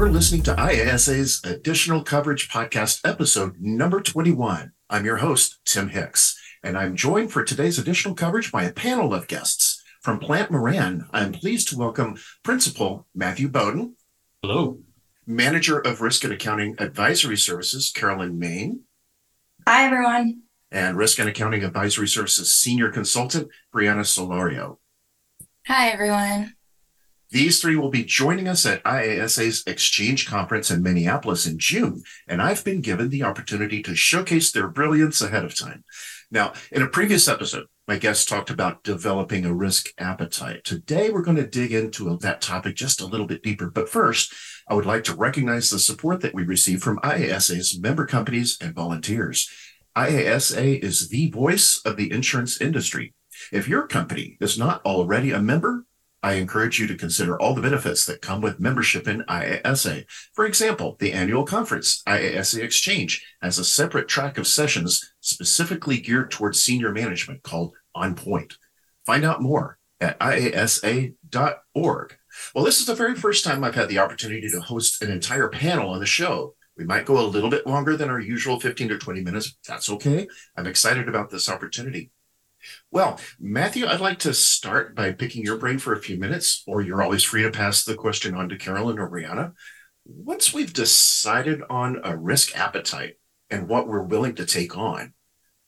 You're listening to IASA's Additional Coverage Podcast, episode number 21. I'm your host, Tim Hicks, and I'm joined for today's additional coverage by a panel of guests. From Plante Moran, I'm pleased to welcome Principal Matthew Bohdan. Hello. Manager of Risk and Accounting Advisory Services, Carolyn Main. Hi, everyone. And Risk and Accounting Advisory Services Senior Consultant, Briana Solorio. Hi, everyone. These three will be joining us at IASA's Exchange Conference in Minneapolis in June, and I've been given the opportunity to showcase their brilliance ahead of time. Now, in a previous episode, my guest talked about developing a risk appetite. Today, we're going to dig into that topic just a little bit deeper. But first, I would like to recognize the support that we receive from IASA's member companies and volunteers. IASA is the voice of the insurance industry. If your company is not already a member, I encourage you to consider all the benefits that come with membership in IASA. For example, the annual conference, IASA Exchange, has a separate track of sessions specifically geared towards senior management called On Point. Find out more at iasa.org. Well, this is the very first time I've had the opportunity to host an entire panel on the show. We might go a little bit longer than our usual 15 to 20 minutes. That's okay. I'm excited about this opportunity. Well, Matthew, I'd like to start by picking your brain for a few minutes, or you're always free to pass the question on to Carolyn or Briana. Once we've decided on a risk appetite and what we're willing to take on,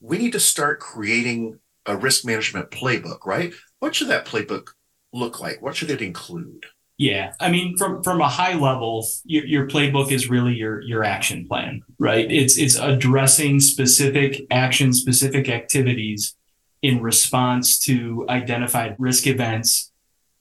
we need to start creating a risk management playbook, right? What should that playbook look like? What should it include? Yeah, I mean, from from a high level, your, your playbook is really your your action plan, right? It's it's addressing specific actions, specific activities in response to identified risk events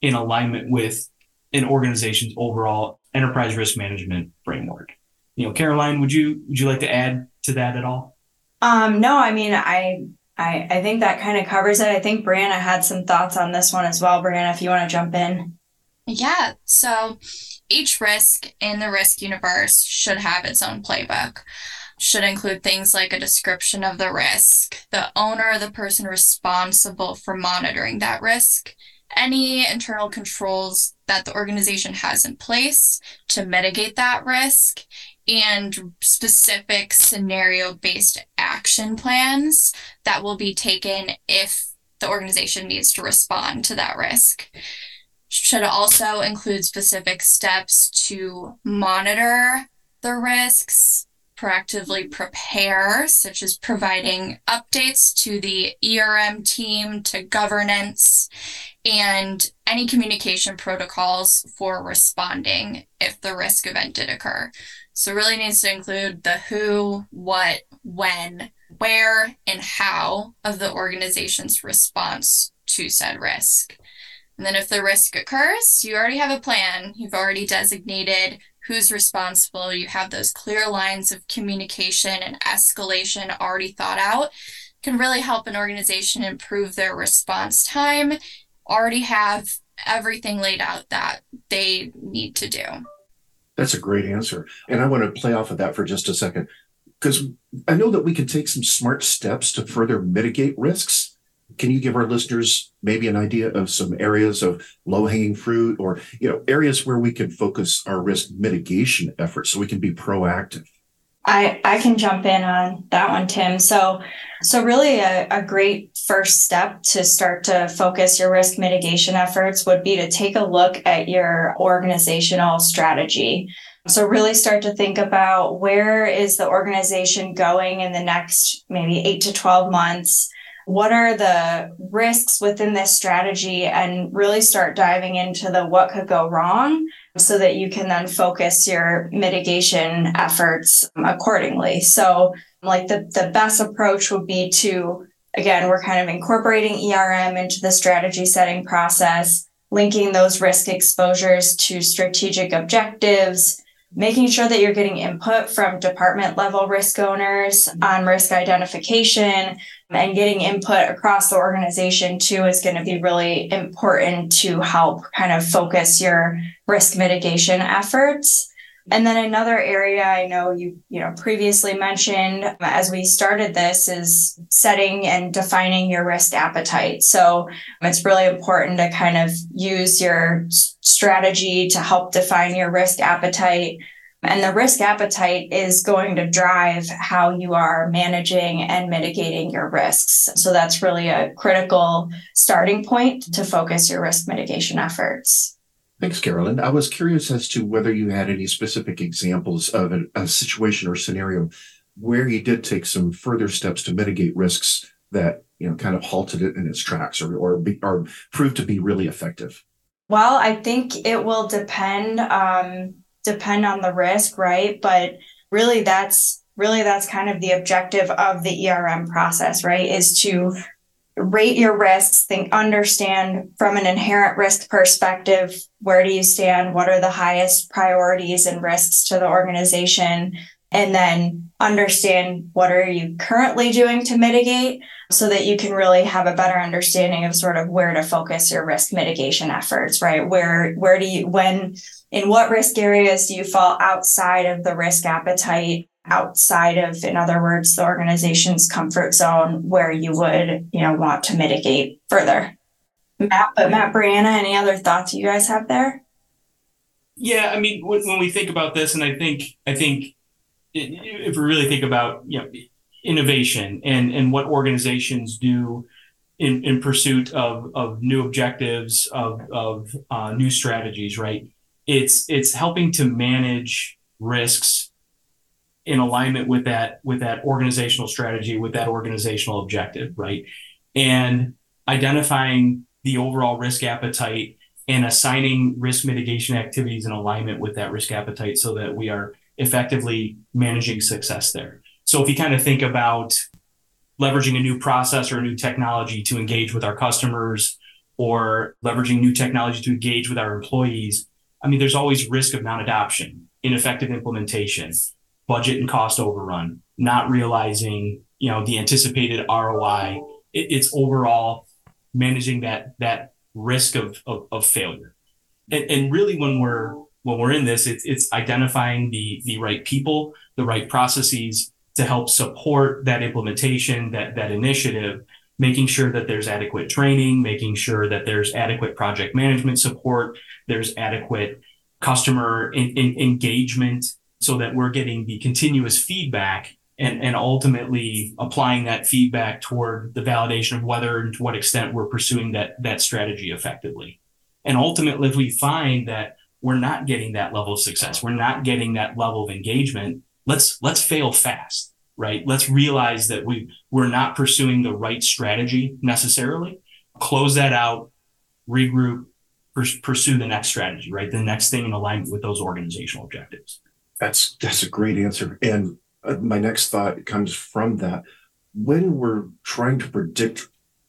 in alignment with an organization's overall enterprise risk management framework. You know, Caroline, would you would you like to add to that at all? Um, no, I mean, I I I think that kind of covers it. I think Briana had some thoughts on this one as well. Briana, if you want to jump in. Yeah. So each risk in the risk universe should have its own playbook should include things like a description of the risk, the owner or the person responsible for monitoring that risk, any internal controls that the organization has in place to mitigate that risk, and specific scenario based action plans that will be taken if the organization needs to respond to that risk. Should also include specific steps to monitor the risks, proactively prepare, such as providing updates to the ERM team, to governance, and any communication protocols for responding if the risk event did occur. So, really needs to include the who, what, when, where, and how of the organization's response to said risk. And then, if the risk occurs, you already have a plan. You've already designated who's responsible. You have those clear lines of communication and escalation already thought out. Can really help an organization improve their response time, already have everything laid out that they need to do. That's a great answer. And I want to play off of that for just a second because I know that we can take some smart steps to further mitigate risks can you give our listeners maybe an idea of some areas of low hanging fruit or you know areas where we can focus our risk mitigation efforts so we can be proactive I, I can jump in on that one, Tim. So, so really a, a great first step to start to focus your risk mitigation efforts would be to take a look at your organizational strategy. So really start to think about where is the organization going in the next maybe eight to 12 months? What are the risks within this strategy and really start diving into the what could go wrong so that you can then focus your mitigation efforts accordingly. So like the, the best approach would be to again we're kind of incorporating erm into the strategy setting process linking those risk exposures to strategic objectives making sure that you're getting input from department level risk owners on risk identification and getting input across the organization too is going to be really important to help kind of focus your risk mitigation efforts. And then another area I know you, you know, previously mentioned um, as we started this is setting and defining your risk appetite. So um, it's really important to kind of use your strategy to help define your risk appetite. And the risk appetite is going to drive how you are managing and mitigating your risks. So that's really a critical starting point to focus your risk mitigation efforts. Thanks, Carolyn. I was curious as to whether you had any specific examples of a, a, situation or scenario where you did take some further steps to mitigate risks that you know kind of halted it in its tracks or or, be, or proved to be really effective. Well, I think it will depend um, depend on the risk, right? But really, that's really that's kind of the objective of the ERM process, right? Is to rate your risks, think, understand from an inherent risk perspective, where do you stand? What are the highest priorities and risks to the organization? And then understand what are you currently doing to mitigate so that you can really have a better understanding of sort of where to focus your risk mitigation efforts, right? Where, where do you, when, in what risk areas do you fall outside of the risk appetite outside of, in other words, the organization's comfort zone where you would, you know, want to mitigate further. Matt, but Matt, Briana, any other thoughts you guys have there? Yeah, I mean, when, we think about this, and I think, I think if we really think about, you know, innovation and and what organizations do in, in pursuit of, of new objectives of, of uh, new strategies right? It's it's helping to manage risks in alignment with that with that organizational strategy with that organizational objective right? And identifying the overall risk appetite and assigning risk mitigation activities in alignment with that risk appetite so that we are effectively managing success there so if you kind of think about leveraging a new process or a new technology to engage with our customers or leveraging new technology to engage with our employees i mean there's always risk of non-adoption ineffective implementation budget and cost overrun, not realizing, you know, the anticipated ROI. It, it's overall managing that that risk of of, of failure. And, and really when we're when we're in this, it's it's identifying the the right people, the right processes to help support that implementation, that that initiative, making sure that there's adequate training, making sure that there's adequate project management support, there's adequate customer in, in engagement so that we're getting the continuous feedback and, and ultimately applying that feedback toward the validation of whether and to what extent we're pursuing that, that strategy effectively. And ultimately, if we find that we're not getting that level of success, we're not getting that level of engagement, let's let's fail fast, right? Let's realize that we we're not pursuing the right strategy necessarily. Close that out, regroup, pursue the next strategy, right? The next thing in alignment with those organizational objectives. That's that's a great answer. And uh, my next thought comes from that. When we're trying to predict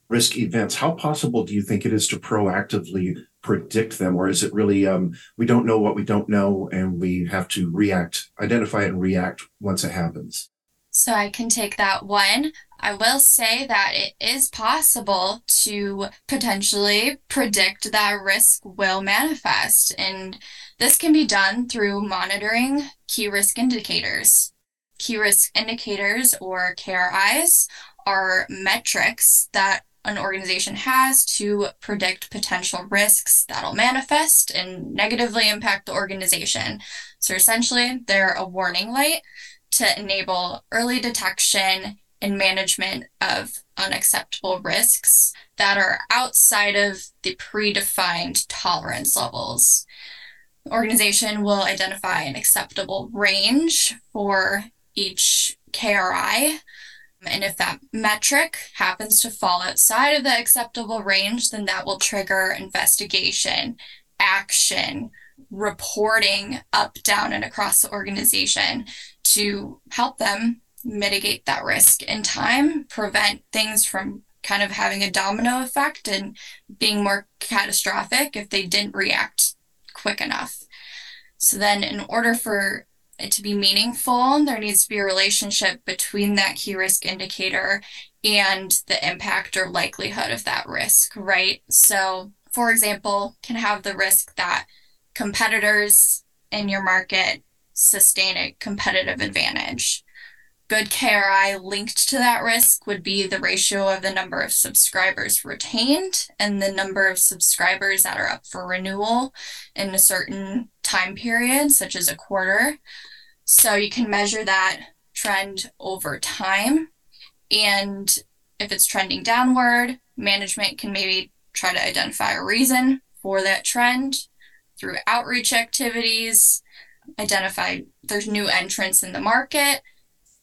risk events, how possible do you think it is to proactively predict them, or is it really um, we don't know what we don't know, and we have to react, identify it, and react once it happens? So I can take that one. I will say that it is possible to potentially predict that risk will manifest. And this can be done through monitoring key risk indicators. Key risk indicators, or KRIs, are metrics that an organization has to predict potential risks that'll manifest and negatively impact the organization. So essentially, they're a warning light to enable early detection and management of unacceptable risks that are outside of the predefined tolerance levels The organization will identify an acceptable range for each KRI. And if that metric happens to fall outside of the acceptable range, then that will trigger investigation, action, reporting up, down, and across the organization to help them mitigate that risk in time, prevent things from kind of having a domino effect and being more catastrophic if they didn't react quick enough. So then, in order for it to be meaningful, there needs to be a relationship between that key risk indicator and the impact or likelihood of that risk, right? So, for example, can have the risk that competitors in your market sustain a competitive advantage. Good KRI linked to that risk would be the ratio of the number of subscribers retained and the number of subscribers that are up for renewal in a certain time period, such as a quarter. So you can measure that trend over time. And if it's trending downward, management can maybe try to identify a reason for that trend through outreach activities, identify there's new entrants in the market,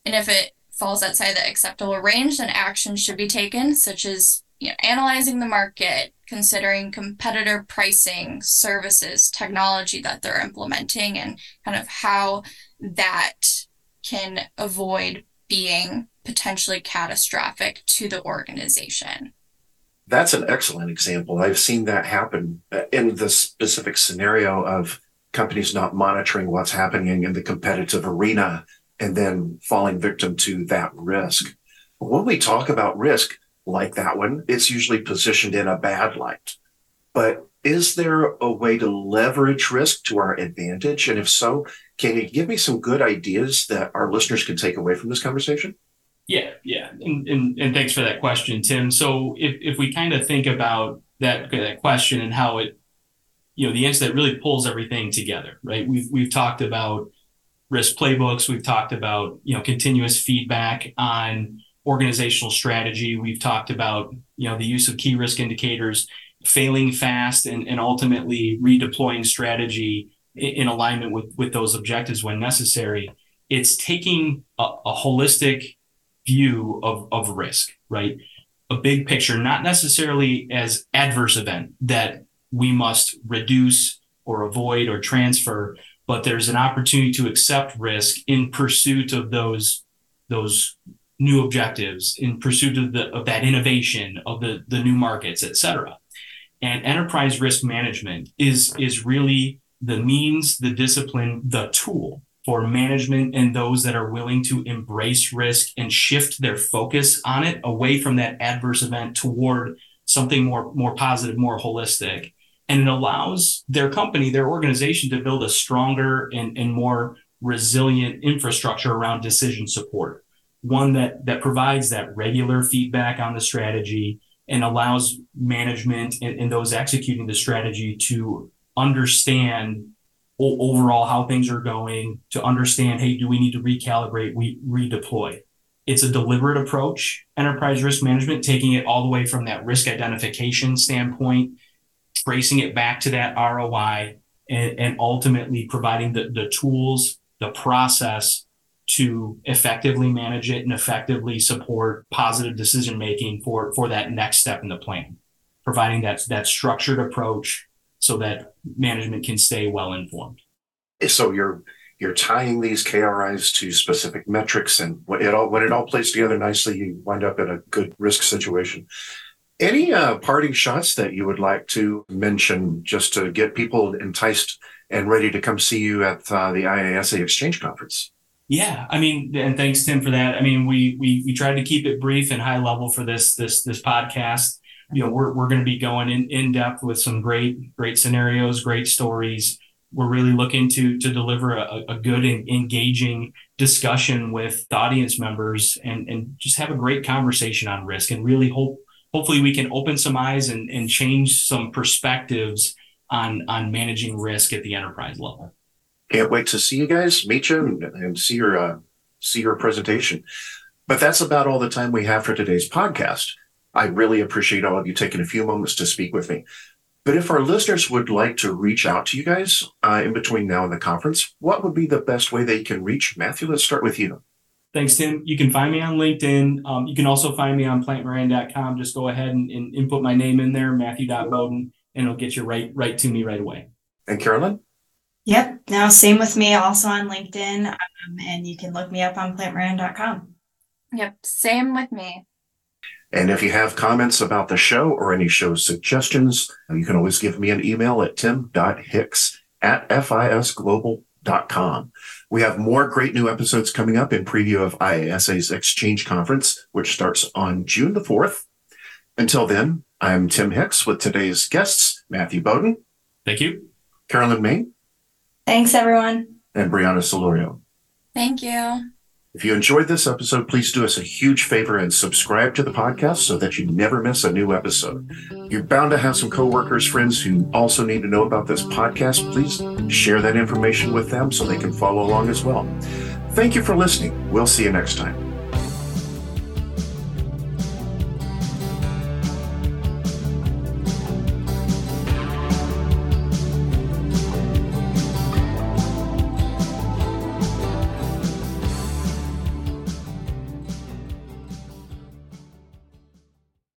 and if it falls outside the acceptable range, then action should be taken, such as you know, analyzing the market, considering competitor pricing, services, technology that they're implementing, and kind of how that can avoid being potentially catastrophic to the organization. That's an excellent example. I've seen that happen in the specific scenario of companies not monitoring what's happening in the competitive arena and then falling victim to that risk. When we talk about risk like that one, it's usually positioned in a bad light. But is there a way to leverage risk to our advantage? And if so, can you give me some good ideas that our listeners can take away from this conversation? Yeah, yeah. And, and, and thanks for that question, Tim. So if, if we kind of think about that, that question and how it, you know, the answer that really pulls everything together, right? We've, we've talked about risk playbooks. We've talked about, you know, continuous feedback on organizational strategy. We've talked about, you know, the use of key risk indicators failing fast and, and ultimately redeploying strategy in, in alignment with, with those objectives when necessary. It's taking a, a holistic view of, of risk, right? A big picture, not necessarily as adverse event that we must reduce or avoid or transfer, but there's an opportunity to accept risk in pursuit of those those new objectives, in pursuit of the of that innovation, of the the new markets, et cetera. And enterprise risk management is, is really the means, the discipline, the tool for management and those that are willing to embrace risk and shift their focus on it away from that adverse event toward something more, more positive, more holistic. And it allows their company, their organization to build a stronger and, and more resilient infrastructure around decision support. One that, that provides that regular feedback on the strategy, and allows management and, and those executing the strategy to understand overall how things are going, to understand, hey, do we need to recalibrate, we redeploy. It's a deliberate approach, enterprise risk management, taking it all the way from that risk identification standpoint, tracing it back to that ROI, and, and ultimately providing the, the tools, the process to effectively manage it and effectively support positive decision making for for that next step in the plan. Providing that that structured approach so that management can stay well informed. So you're you're tying these KRIs to specific metrics and it all when it all plays together nicely you wind up in a good risk situation any uh, parting shots that you would like to mention just to get people enticed and ready to come see you at uh, the IASA Exchange Conference? Yeah, I mean, and thanks Tim for that. I mean, we we we tried to keep it brief and high level for this this this podcast. You know, we're we're going to be going in in depth with some great great scenarios, great stories. We're really looking to to deliver a, a good and engaging discussion with the audience members and and just have a great conversation on risk and really hope hopefully we can open some eyes and and change some perspectives on on managing risk at the enterprise level. Can't wait to see you guys, meet you, and, and see your uh, see your presentation. But that's about all the time we have for today's podcast. I really appreciate all of you taking a few moments to speak with me. But if our listeners would like to reach out to you guys uh, in between now and the conference, what would be the best way they can reach? Matthew, let's start with you. Thanks, Tim. You can find me on LinkedIn. Um, you can also find me on plantemoran.com. Just go ahead and, and input my name in there, Matthew.Bohdan, and it'll get you right right to me right away. And Carolyn? Yep. Now, same with me, also on LinkedIn. Um, and you can look me up on plantemoran.com. Yep. Same with me. And if you have comments about the show or any show suggestions, you can always give me an email at tim.hicks at fisglobal.com. We have more great new episodes coming up in preview of IASA's Exchange Conference, which starts on June the 4th. Until then, I'm Tim Hicks with today's guests, Matthew Bohdan. Thank you. Carolyn Main. Thanks, everyone. and Briana Solorio. Thank you. If you enjoyed this episode, please do us a huge favor and subscribe to the podcast so that you never miss a new episode. You're bound to have some coworkers, friends who also need to know about this podcast. Please share that information with them so they can follow along as well. Thank you for listening. We'll see you next time.